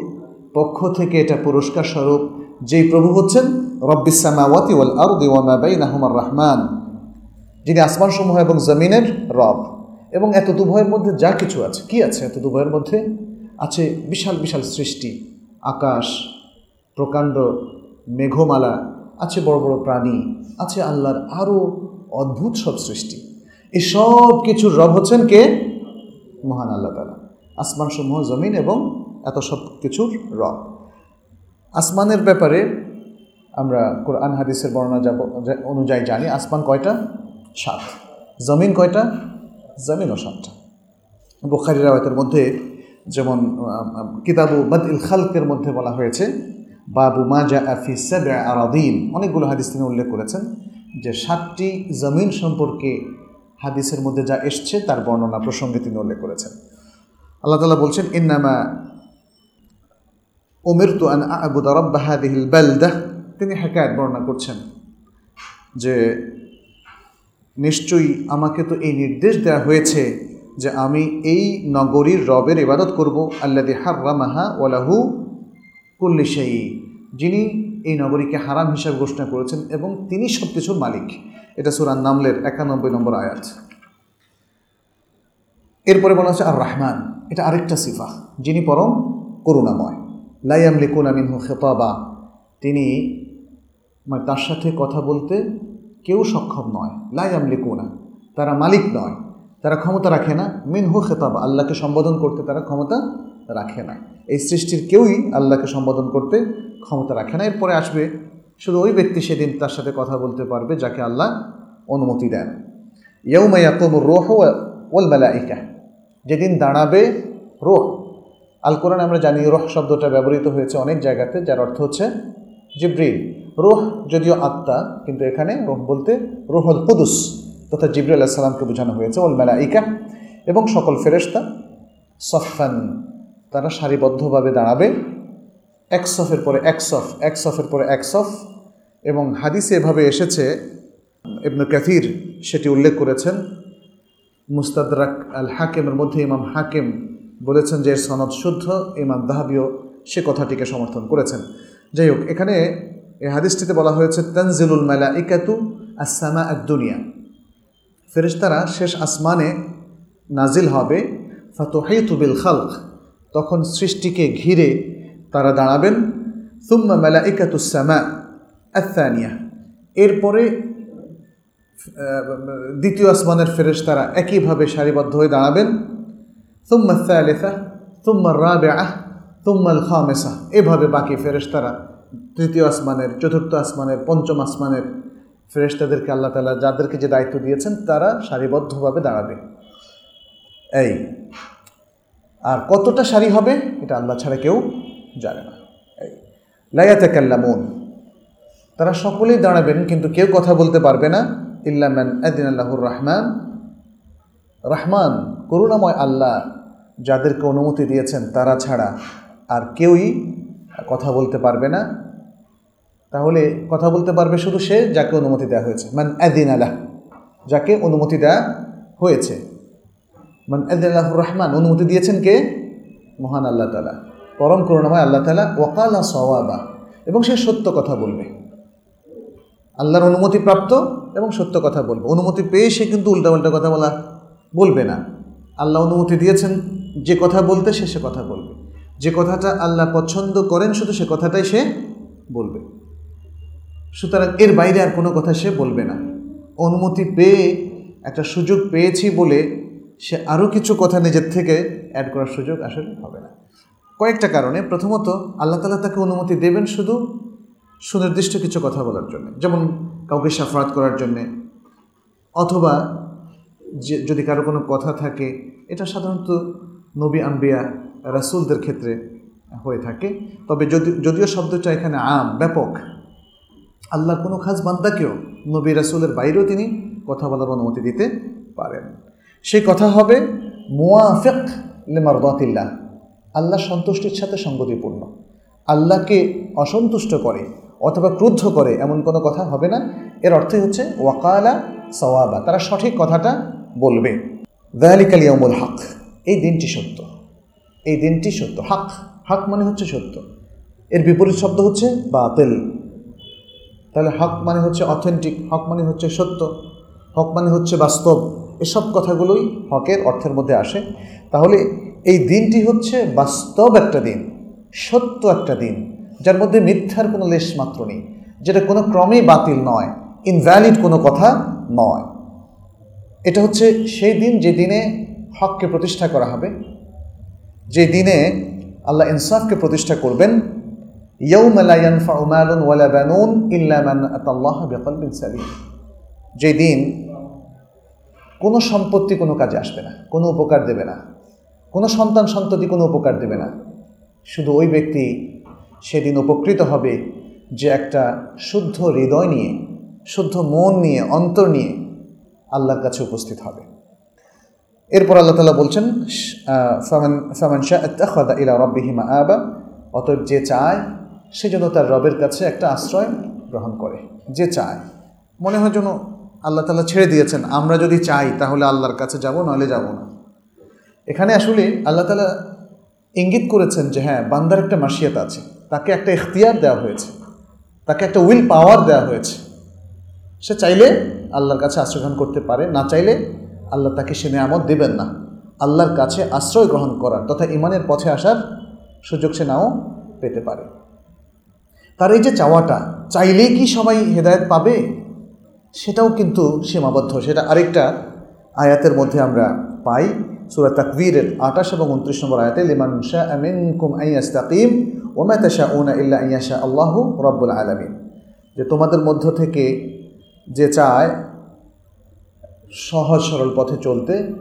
S1: পক্ষ থেকে এটা পুরস্কার স্বরূপ যেই প্রভু হচ্ছেন রব্বিসামাওয়াতি ওয়াল আরদি ওয়া মা বাইনাহুমার রহমান। যিনি আসমানসমূহ এবং জমিনের রব। এবং এত দুভয়ের মধ্যে যা কিছু আছে, কি আছে এত দুভয়ের মধ্যে? আছে বিশাল বিশাল সৃষ্টি, আকাশ, প্রকাণ্ড মেঘমালা, আছে বড় বড় প্রাণী, আছে আল্লাহর আরও অদ্ভুত সব সৃষ্টি। এই সব কিছুর রব হচ্ছেন কে? মহান আল্লাহ তালা আসমান সমূহ জমিন এবং এত সব কিছুর রব। আসমানের ব্যাপারে আমরা কোরআন, হাদিসের বর্ণনা যাব অনুযায়ী জানি। আসমান কয়টা? সাত। জমিন কয়টা? জমিনও সাতটা। বুখারি রাওয়াতের মধ্যে যেমন কিতাবু বদ ইল খালকের মধ্যে বলা হয়েছে, বাবু মাজা আফি আরাদিন। অনেকগুলো হাদিস তিনি উল্লেখ করেছেন যে সাতটি জমিন সম্পর্কে হাদিসের মধ্যে যা এসছে তার বর্ণনা প্রসঙ্গে তিনি উল্লেখ করেছেন। আল্লাহ তালা বলছেন, ইন্নামা ওমের তু আন আবু দরব্বাহাদিহিল বেলদাহ তিনি হেকায়ত বর্ণনা করছেন যে নিশ্চয়ই আমাকে তো এই নির্দেশ দেওয়া হয়েছে যে আমি এই নগরীর রবের ইবাদত করব আল্লাদি হার্রামাহা ওয়ালাহু কুল্লি সেই যিনি এই নগরীকে হারাম হিসাবে ঘোষণা করেছেন এবং তিনি সব কিছুর মালিক। এটা সুরান নামলের একানব্বই নম্বর আয়াত। এরপরে বলা হচ্ছে আর রাহমান এটা আরেকটা সিফা, যিনি পরম করুণাময়। লাইয়াম লিকুন আমিনহু খেতাবা, তিনি মানে তার সাথে কথা বলতে কেউ সক্ষম নয়। লাইয়াম লিকুনা তারা মালিক নয়। তারা ক্ষমতা রাখে না। মিনহু খেতাব, আল্লাহকে সম্বোধন করতে তারা ক্ষমতা রাখে না। এই সৃষ্টির কেউই আল্লাহকে সম্বোধন করতে ক্ষমতা রাখে না। এরপরে আসবে, শুধু ওই ব্যক্তি সেদিন তার সাথে কথা বলতে পারবে যাকে আল্লাহ অনুমতি দেন। ইয়ৌমাইয়াকুমুর রোহ ওল মেলাইকা, যেদিন দাঁড়াবে রোহ। আল কোরআন আমরা জানি রোহ শব্দটা ব্যবহৃত হয়েছে অনেক জায়গাতে, যার অর্থ হচ্ছে জিব্রিল। রোহ যদিও আত্মা, কিন্তু এখানে রোহ বলতে রোহল কুদুস, তথা জিব্রিল আল্লাহ সাল্লামকে বোঝানো হয়েছে ওল মেলাইকা। এবং সকল ফেরেস্তা সফান তারা সারিবদ্ধভাবে দাঁড়াবে, এক সফের পরে এক সফ, এক সফের পরে এক সফ। এবং হাদিসে এভাবে এসেছে, ইবনু ক্যাথির সেটি উল্লেখ করেছেন, মুস্তাদরাক আল হাকিমের মধ্যে ইমাম হাকিম বলেছেন যে সনদ শুদ্ধ, ইমাম দাহাবিও সে কথাটিকে সমর্থন করেছেন। যাই হোক, এখানে এই হাদিসটিতে বলা হয়েছে, তানজিলুল মেলা ইকাতু আসামা দুনিয়া। ফেরেশতারা শেষ আসমানে নাজিল হবে ফাতোহাইতুবিল খালক। তখন সৃষ্টিকে ঘিরে তারা দাঁড়াবেন, সুম্মা মেলা ইকাতুসামা আথানিয়া এরপরে দ্বিতীয় আসমানের ফেরেশ তারা একইভাবে সারিবদ্ধ হয়ে দাঁড়াবেন তুম্মা সালেসা তুম্মা রাবে আহ তুম্মাল খামেসা এভাবে বাকি ফেরেশতারা তৃতীয় আসমানের, চতুর্থ আসমানের, পঞ্চম আসমানের ফেরেশতাদেরকে আল্লাহ তালা যাদেরকে যে দায়িত্ব দিয়েছেন, তারা সারিবদ্ধভাবে দাঁড়াবে। এই, আর কতটা সারি হবে, এটা আল্লাহ ছাড়া কেউ জানে না। এই লাইয়াতে কাল্লামুন তারা সকলেই দাঁড়াবেন, কিন্তু কেউ কথা বলতে পারবে না ইল্লামান আদিন আল্লাহুর রহমান। রহমান, করুণাময় আল্লাহ যাদেরকে অনুমতি দিয়েছেন, তারা ছাড়া আর কেউই কথা বলতে পারবে না। তাহলে কথা বলতে পারবে শুধু সে যাকে অনুমতি দেওয়া হয়েছে। মান আদিন আলাহ যাকে অনুমতি দেওয়া হয়েছে। মান আদিন আল্লাহুর রহমান, অনুমতি দিয়েছেন কে? মহান আল্লাহ তালা পরম করুণাময় আল্লাহ তালা ওয়াকালা সওয়াবা, এবং সে সত্য কথা বলবে। আল্লাহর অনুমতি প্রাপ্ত এবং সত্য কথা বলবে। অনুমতি পেয়ে সে কিন্তু উল্টাপাল্টা কথা বলা বলবে না। আল্লাহ অনুমতি দিয়েছেন যে কথা বলতে সে সে কথা বলবে। যে কথাটা আল্লাহ পছন্দ করেন, শুধু সে কথাটাই সে বলবে। সুতরাং এর বাইরে আর কোনো কথা সে বলবে না। অনুমতি পেয়ে, একটা সুযোগ পেয়েছি বলে সে আরও কিছু কথা নিজের থেকে অ্যাড করার সুযোগ আসলে হবে না। কয়েকটা কারণে। প্রথমত, আল্লাহ তালা তাকে অনুমতি দেবেন শুধু সুনির্দিষ্ট কিছু কথা বলার জন্য। যেমন কাউকে সাফারাত করার জন্যে, অথবা যে, যদি কারও কোনো কথা থাকে, এটা সাধারণত নবী, আম্বিয়া, রাসুলদের ক্ষেত্রে হয়ে থাকে। তবে যদি যদিও শব্দটা এখানে আম, ব্যাপক আল্লাহর কোনো খাস বান্দাকেও নবী, রাসুলের বাইরেও তিনি কথা বলার অনুমতি দিতে পারেন। সেই কথা হবে মুআফেক লেমারদাতিল্লাহ আল্লাহ সন্তুষ্টির সাথে সঙ্গতিপূর্ণ। আল্লাহকে অসন্তুষ্ট করে অথবা ক্রুদ্ধ করে এমন কোনো কথা হবে না। এর অর্থই হচ্ছে, ওয়াকালা সওয়াবা, তারা সঠিক কথাটা বলবে। দয়ালিকাল ইয়ামুল হক। এই দিনটি সত্য। এই দিনটি সত্য। হাক। হক মানে হচ্ছে সত্য। এর বিপরীত শব্দ হচ্ছে বাতিল। তাহলে হক মানে হচ্ছে অথেন্টিক হক মানে হচ্ছে সত্য, হক মানে হচ্ছে বাস্তব। এসব কথাগুলোই হকের অর্থের মধ্যে আসে। তাহলে এই দিনটি হচ্ছে বাস্তব একটা দিন, সত্য একটা দিন, যার মধ্যে মিথ্যার কোনো লেশ মাত্র নেই, যেটা কোনো ক্রমেই বাতিল নয় ইনভ্যালিড কোনো কথা নয়। এটা হচ্ছে সেই দিন যে দিনে হককে প্রতিষ্ঠা করা হবে। যে দিনে আল্লাহ ইনসাফকে প্রতিষ্ঠা করবেন বিকলবিন সালিম। কোনো সম্পত্তি কোনো কাজে আসবে না, কোনো উপকার দেবে না, কোনো সন্তান সন্ততি কোনো উপকার দেবে না। শুধু ওই ব্যক্তি সেদিন উপকৃত হবে যে একটা শুদ্ধ হৃদয় নিয়ে, শুদ্ধ মন নিয়ে, অন্তর নিয়ে আল্লাহর কাছে উপস্থিত হবে। এরপর আল্লাহ তালা বলছেন ফামান শাহ ইলা রব্বিহিমা আবা অতএব যে চায়, সে যেন তার রবের কাছে একটা আশ্রয় গ্রহণ করে। যে চায়। মনে হয় যেন আল্লাহ তালা ছেড়ে দিয়েছেন, আমরা যদি চাই, তাহলে আল্লাহর কাছে যাব নইলে যাব না। এখানে আসলে আল্লাহ তালা ইঙ্গিত করেছেন যে হ্যাঁ বান্দার একটা মাসিয়াত আছে। তাকে একটা ইখতিয়ার দেওয়া হয়েছে। তাকে একটা উইল পাওয়ার দেওয়া হয়েছে। সে চাইলে আল্লাহর কাছে আশ্রয় গ্রহণ করতে পারে, না চাইলে আল্লাহ তাকে সে নিয়ামত দেবেন না। আল্লাহর কাছে আশ্রয় গ্রহণ করার তথা ইমানের পথে আসার সুযোগ সে নাও পেতে পারে। তার এই যে চাওয়াটা, চাইলেই কি সবাই হেদায়ত পাবে? সেটাও কিন্তু সীমাবদ্ধ। সেটা আরেকটা আয়াতের মধ্যে আমরা পাই। সুরা তাকবীরের আঠাশ এবং উনত্রিশ নম্বর আয়াতে, লিমান শাহ আমিন কুম আইয়াস্তাকিম ওমা তাশা উনা ইল্লা আইয়াশা আল্লাহ রব্বুল আলমিন। যে তোমাদের মধ্য থেকে যে চায় সহজ সরল পথে চলতে,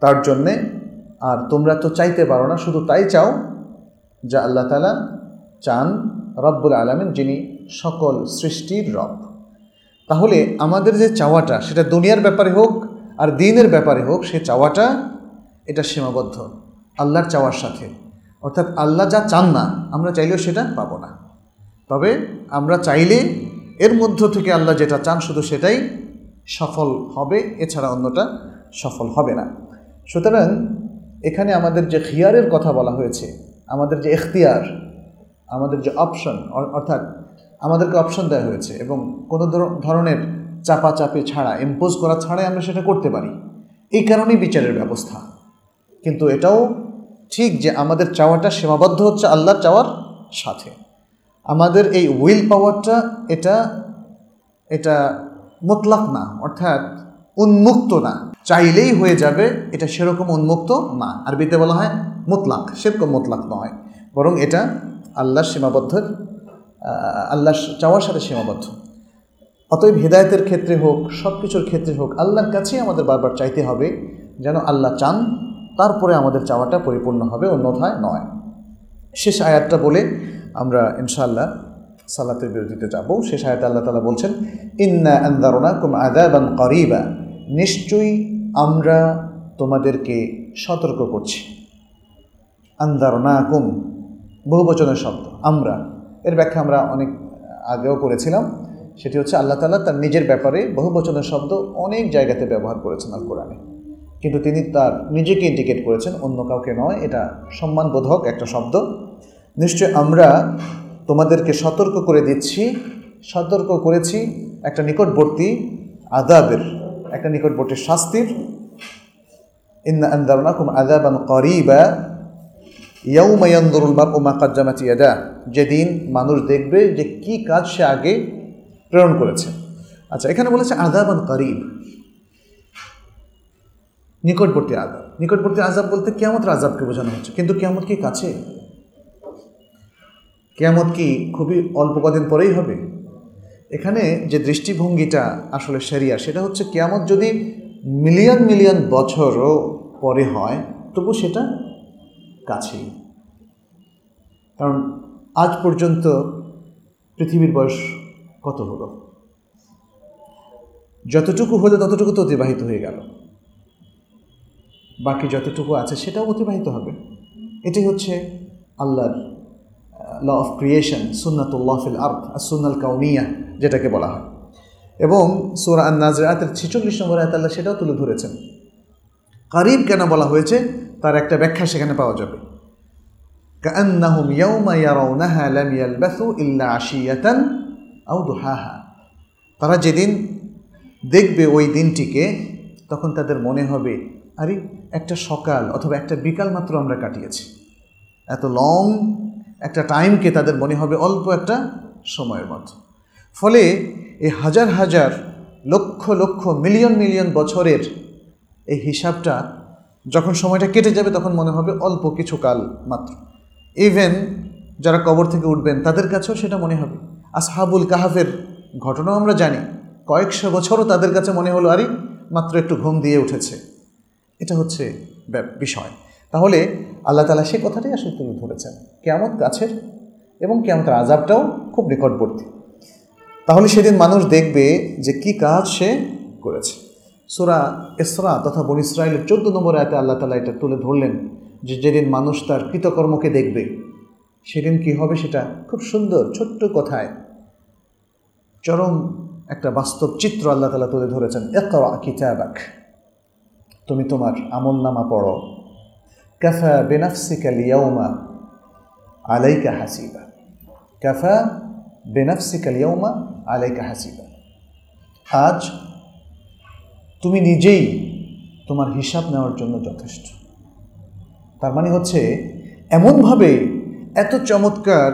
S1: তার জন্যে আর তোমরা তো চাইতে পারো না, শুধু তাই চাও যা আল্লাহ তালা চান রব্বুল আলমিন, যিনি সকল সৃষ্টির রব। তাহলে আমাদের যে চাওয়াটা, সেটা দুনিয়ার ব্যাপারে হোক আর দিনের ব্যাপারে হোক, সে চাওয়াটা, এটা সীমাবদ্ধ। আল্লাহর চাওয়ার সাথে। অর্থাৎ আল্লাহ যা চান না, আমরা চাইলেও সেটা পাবো না। তবে আমরা চাইলে এর মধ্য থেকে আল্লাহ যেটা চান, শুধু সেটাই সফল হবে, এছাড়া অন্যটা সফল হবে না। সুতরাং এখানে আমাদের যে খিয়ারের কথা বলা হয়েছে, আমাদের যে এখতিয়ার আমাদের যে অপশন অর্থাৎ আমাদেরকে অপশন দেওয়া হয়েছে এবং কোনো ধরনের চাপাচাপি ছাড়া ইম্পোজ করা ছাড়াই আমরা সেটা করতে পারি। এই কারণেই বিচারের ব্যবস্থা। কিন্তু এটাও ঠিক যে আমাদের চাওয়াটা সীমাবদ্ধ হচ্ছে আল্লাহর চাওয়ার সাথে। আমাদের এই উইল পাওয়ারটা এটা এটা মোতলাক না, অর্থাৎ উন্মুক্ত না। চাইলেই হয়ে যাবে এটা সেরকম উন্মুক্ত না। আরবিতে বলা হয় মোতলাক, সেরকম মোতলাক নয়। বরং এটা আল্লাহর সীমাবদ্ধ আল্লাহ চাওয়ার সাথে সীমাবদ্ধ। অতএব হৃদায়তের ক্ষেত্রে হোক সব কিছুর ক্ষেত্রে হোক, আল্লাহর কাছেই আমাদের বারবার চাইতে হবে যেন আল্লাহ চান, তারপরে আমাদের চাওয়াটা পরিপূর্ণ হবে, অন্যথায় নয়। শেষ আয়াতটা বলে আমরা ইনশাআল্লাহ সালাতের বিরতিতে যাব। শেষ আয়াত আল্লাহ তালা বলছেন, ইন্না আন্দারোনা কুম আদাবান করিবা। নিশ্চয়ই আমরা তোমাদেরকে সতর্ক করছি। আন্দারোনা কুম বহুবচনের শব্দ। আমরা। এর ব্যাখ্যা আমরা অনেক আগেও করেছিলাম। সেটি হচ্ছে আল্লাহ তালা তার নিজের ব্যাপারে বহু বচনের শব্দ অনেক জায়গাতে ব্যবহার করেছেন আল কোরআনে। কিন্তু তিনি তার নিজেকে ইন্ডিকেট করেছেন, অন্য কাউকে নয়। এটা সম্মানবোধক একটা শব্দ। নিশ্চয় আমরা তোমাদেরকে সতর্ক করে দিচ্ছি, সতর্ক করেছি একটা নিকটবর্তী আদাবের একটা নিকটবর্তী শাস্তির। ইন্না আন্দারনাকুম আদাবান করিবা ইয়াউমায়ান্দরুল বাপ ওমা কাজ্জামাতি যেদিন মানুষ দেখবে যে কি কাজ সে আগে প্রেরণ করেছে। আচ্ছা এখানে বলেছে আদাবান করিব, নিকটবর্তী আজাব নিকটবর্তী আজাব বলতে কেমতের আজাবকে বোঝানো হচ্ছে, কিন্তু কেমত কি কাছে? কেমত কি খুবই অল্প কদিন পরেই হবে? এখানে যে দৃষ্টিভঙ্গিটা আসলে সেরিয়া সেটা হচ্ছে কেয়ামত যদি মিলিয়ন মিলিয়ন বছরও পরে হয়, তবু সেটা কাছেই। কারণ আজ পর্যন্ত পৃথিবীর বয়স কত হলো? যতটুকু হলো ততটুকু তো অতিবাহিত হয়ে গেল। বাকি যতটুকু আছে সেটাও অতিবাহিত হবে। এটাই হচ্ছে আল্লাহর ল অফ ক্রিয়েশন সুন্নাতুল্লাহ ফিল আর্থ আর সুন্নাল কাউনিয়া যেটাকে বলা হয় এবং সোরা আন নাজরাতের ছিচল্লিশ নম্বর আয়াত আল্লাহ সেটাও তুলে ধরেছেন কারিব কেন বলা হয়েছে তার একটা ব্যাখ্যা সেখানে পাওয়া যাবে كأنهم يوم يرونها لم يلبثوا إلا عشية أو ضحاها তারা যেদিন দেখবে ওই দিনটিকে তখন তাদের মনে হবে আরে একটা সকাল অথবা একটা বিকাল মাত্র আমরা কাটিয়েছি এত লং একটা টাইমকে তাদের মনে হবে অল্প একটা সময়ের মতো ফলে এই হাজার হাজার লক্ষ লক্ষ মিলিয়ন মিলিয়ন বছরের এই হিসাবটা যখন সময়টা কেটে যাবে, তখন মনে হবে অল্প কিছু কাল মাত্র। ইভেন যারা কবর থেকে উঠবেন, তাদের কাছেও সেটা মনে হবে। আসহাবুল কাহাফের ঘটনাও আমরা জানি। কয়েকশো বছরও তাদের কাছে মনে হলো, আরে, মাত্র একটু ঘুম দিয়ে উঠেছে। এটা হচ্ছে বিষয়। তাহলে আল্লাহ তালা সে কথাটাই আসলে তুলে ধরেছেন। কেমন কাছের এবং কেমতের আজাবটাও খুব নিকটবর্তী তাহলে সেদিন মানুষ দেখবে যে কি কাজ সে করেছে। সোরা ইসরা তথা বন ইসরায়েলের চোদ্দ নম্বর আয়তে আল্লাহ তালা এটা তুলে ধরলেন যে যেদিন মানুষ তার কৃতকর্মকে দেখবে, সেদিন কি হবে সেটা খুব সুন্দর ছোট্ট কথায় চরম একটা বাস্তব চিত্র আল্লাহ তালা তুলে ধরেছেন। একরা কিতাবাক, তুমি তোমার আমল নামা পড়ো। কাফা বেনাফসিকা লিয়াউমা আলাইকা হাসিবা কাফা বেনাফসিকা লিয়াউমা আলাইকা হাসিবা আজ তুমি নিজেই তোমার হিসাব নেওয়ার জন্য যথেষ্ট। তার মানে হচ্ছে, এমনভাবে এত চমৎকার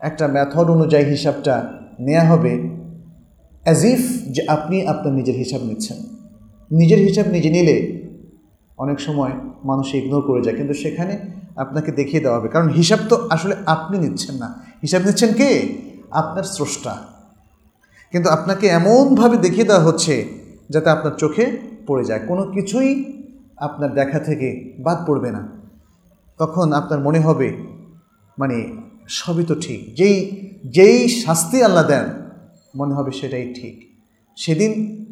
S1: একটা মেথড অনুযায়ী হিসাবটা নেওয়া হবে অ্যাজ ইফ যে আপনি আপনার নিজের হিসাব নিচ্ছেন। নিজের হিসাব নিজে নিলে অনেক সময় মানুষ ইগনোর করে যায়। কিন্তু সেখানে আপনাকে দেখিয়ে দেওয়া হবে। কারণ হিসাব তো আসলে আপনি নিচ্ছেন না। হিসাব নিচ্ছেন কে? আপনার স্রষ্টা। কিন্তু আপনাকে এমনভাবে দেখিয়ে দেওয়া হচ্ছে যাতে আপনার চোখে পড়ে যায়। কোনো কিছুই আপনার দেখা থেকে বাদ পড়বে না। তখন আপনার মনে হবে মানে সবই তো ঠিক। যেই যেই শাস্তি আল্লাহ দেন, মনে হবে সেটাই ঠিক। সেদিন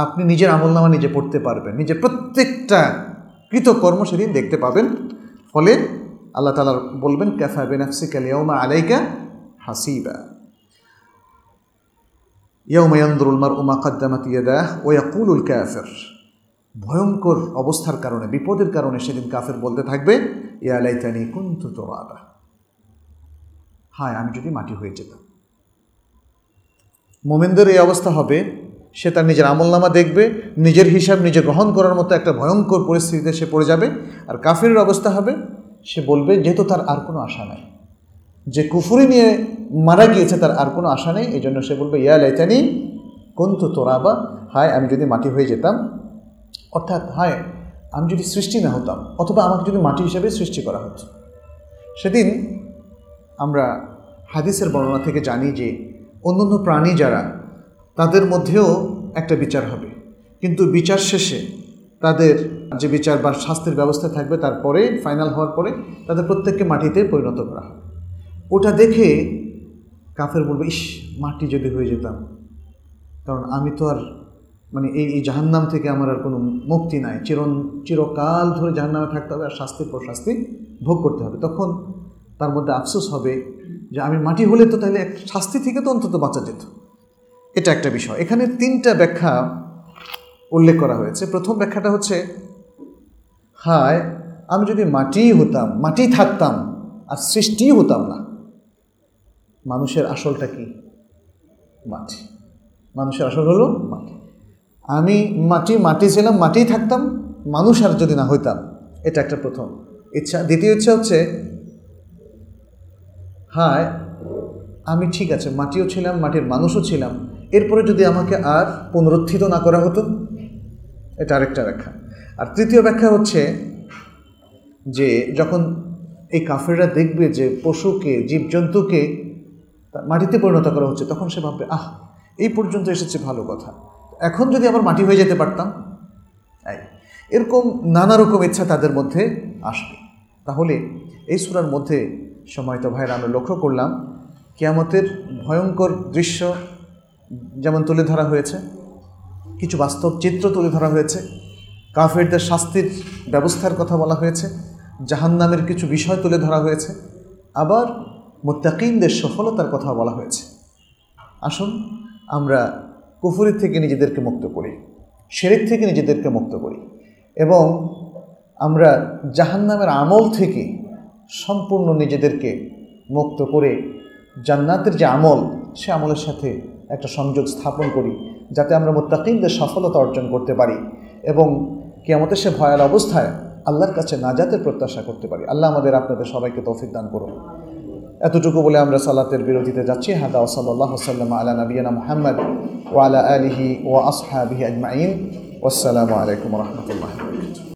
S1: আপনি নিজের আমলনামা নিজে পড়তে পারবেন। নিজের প্রত্যেকটা কৃতকর্ম সেদিন দেখতে পাবেন। ফলে আল্লাহ তালা বলবেন ক্যাফা বেনাফসিকা লিয়াউমা আলাইকা হাসিবা। ইয়াউমা ইয়ানদুরুল মারউ মা কাদ্দামাত ইয়াদাহ ওয়া ইয়াকুলুল কাফির। ভয়ঙ্কর অবস্থার কারণে, বিপদের কারণে সেদিন কাফের বলতে থাকবে, ইয়া লাইতানি কুনতু তুরাবা। হায়, আমি যদি মাটি হয়ে যেতাম। মোমেনদের এই অবস্থা হবে সে তার নিজের আমলনামা দেখবে, নিজের হিসাব নিজে গ্রহণ করার মতো একটা ভয়ঙ্কর পরিস্থিতিতে সে পড়ে যাবে। আর কাফিরের অবস্থা হবে, সে বলবে, যেহেতু তার আর কোনো আশা নাই। যে কুফুরি নিয়ে মারা গিয়েছে, তার আর কোনো আশা নেই। এই জন্য সে বলবে, ইয়া লাইতানি কন্তু তোরাবা। হায়, আমি যদি মাটি হয়ে যেতাম, অর্থাৎ হায়, আমি যদি সৃষ্টি না হতাম, অথবা আমাকে যদি মাটি হিসাবে সৃষ্টি করা হতো। সেদিন আমরা হাদিসের বর্ণনা থেকে জানি যে অন্যান্য প্রাণী যারা তাদের মধ্যেও একটা বিচার হবে। কিন্তু বিচার শেষে তাদের যে বিচার বা শাস্তির ব্যবস্থা থাকবে তারপরে ফাইনাল হওয়ার পরে তাদের প্রত্যেককে মাটিতে পরিণত করা হবে। ওটা দেখে কাফের বলবে, ইস, মাটি যদি হয়ে যেতাম, কারণ আমি তো আর মানে এই এই জাহান্নাম থেকে আমার আর কোনো মুক্তি নাই। চিরন, চিরকাল ধরে জাহান্নামে থাকতে হবে আর শাস্তির পর শাস্তি ভোগ করতে হবে। তখন তার মধ্যে আফসোস হবে যে, আমি মাটি হলে তো তাহলে এক শাস্তি থেকে তো অন্তত বাঁচা যেত। এটা একটা বিষয়। এখানে তিনটা ব্যাখ্যা উল্লেখ করা হয়েছে। প্রথম ব্যাখ্যাটা হচ্ছে, হায়, আমি যদি মাটি হতাম, মাটি থাকতাম, আর সৃষ্টি হতাম না, মানুষের আসলটা কি? মাটি। মানুষের আসল হলো মাটি। আমি মাটি মাটি ছিলাম মাটিই থাকতাম, মানুষ আর যদি না হইতাম, এটা একটা প্রথম ইচ্ছা। দ্বিতীয় ইচ্ছা হচ্ছে, হায়, আমি ঠিক আছে, মাটিও ছিলাম, মাটির মানুষও ছিলাম এরপরে যদি আমাকে আর পুনরুত্থিত না করা হতো, এটা আরেকটা ব্যাখ্যা। আর তৃতীয় ব্যাখ্যা হচ্ছে যে যখন এই কাফেররা দেখবে যে পশুকে, জীবজন্তুকে মাটিতে পরিণত করা হচ্ছে, তখন সে ভাববে, আহ, এই পর্যন্ত এসেছে ভালো কথা। এখন যদি আবার মাটি হয়ে যেতে পারতাম এরকম নানা রকম ইচ্ছা তাদের মধ্যে আসবে। তাহলে এই সুরার মধ্যে সময়ত ভাইয়ের, আমরা লক্ষ্য করলাম, কেয়ামতের ভয়ঙ্কর দৃশ্য যেমন তুলে ধরা হয়েছে, কিছু বাস্তব চিত্র তুলে ধরা হয়েছে, কাফেরদের শাস্তির ব্যবস্থার কথা বলা হয়েছে, জাহান্নামের কিছু বিষয় তুলে ধরা হয়েছে, আবার মোত্তাকিনদের সফলতার কথা বলা হয়েছে। আসুন, আমরা কুফুরির থেকে নিজেদেরকে মুক্ত করি, শেরেক থেকে নিজেদেরকে মুক্ত করি এবং আমরা জাহান্নামের আমল থেকে সম্পূর্ণ নিজেদেরকে মুক্ত করে জান্নাতের যে আমল, সে আমলের সাথে একটা সংযোগ স্থাপন করি, যাতে আমরা মোত্তাকিনদের সফলতা অর্জন করতে পারি এবং কেয়ামতের সে ভয়াল অবস্থায় আল্লাহর কাছে নাজাতের প্রত্যাশা করতে পারি। আল্লাহ আমাদের আপনাদের সবাইকে তৌফিক দান করুন। এতটুকু বলে আমরা সালাতের বিরোধিতে যাচ্ছি। হাদা ওসল্লাহ সাল্লাম আলা নবীনা মোহাম্মদ ওয়ালা আলিহি ও আসহাবিহি আজমাইন। আসসালামু আলাইকুম রহমতুল্লাহ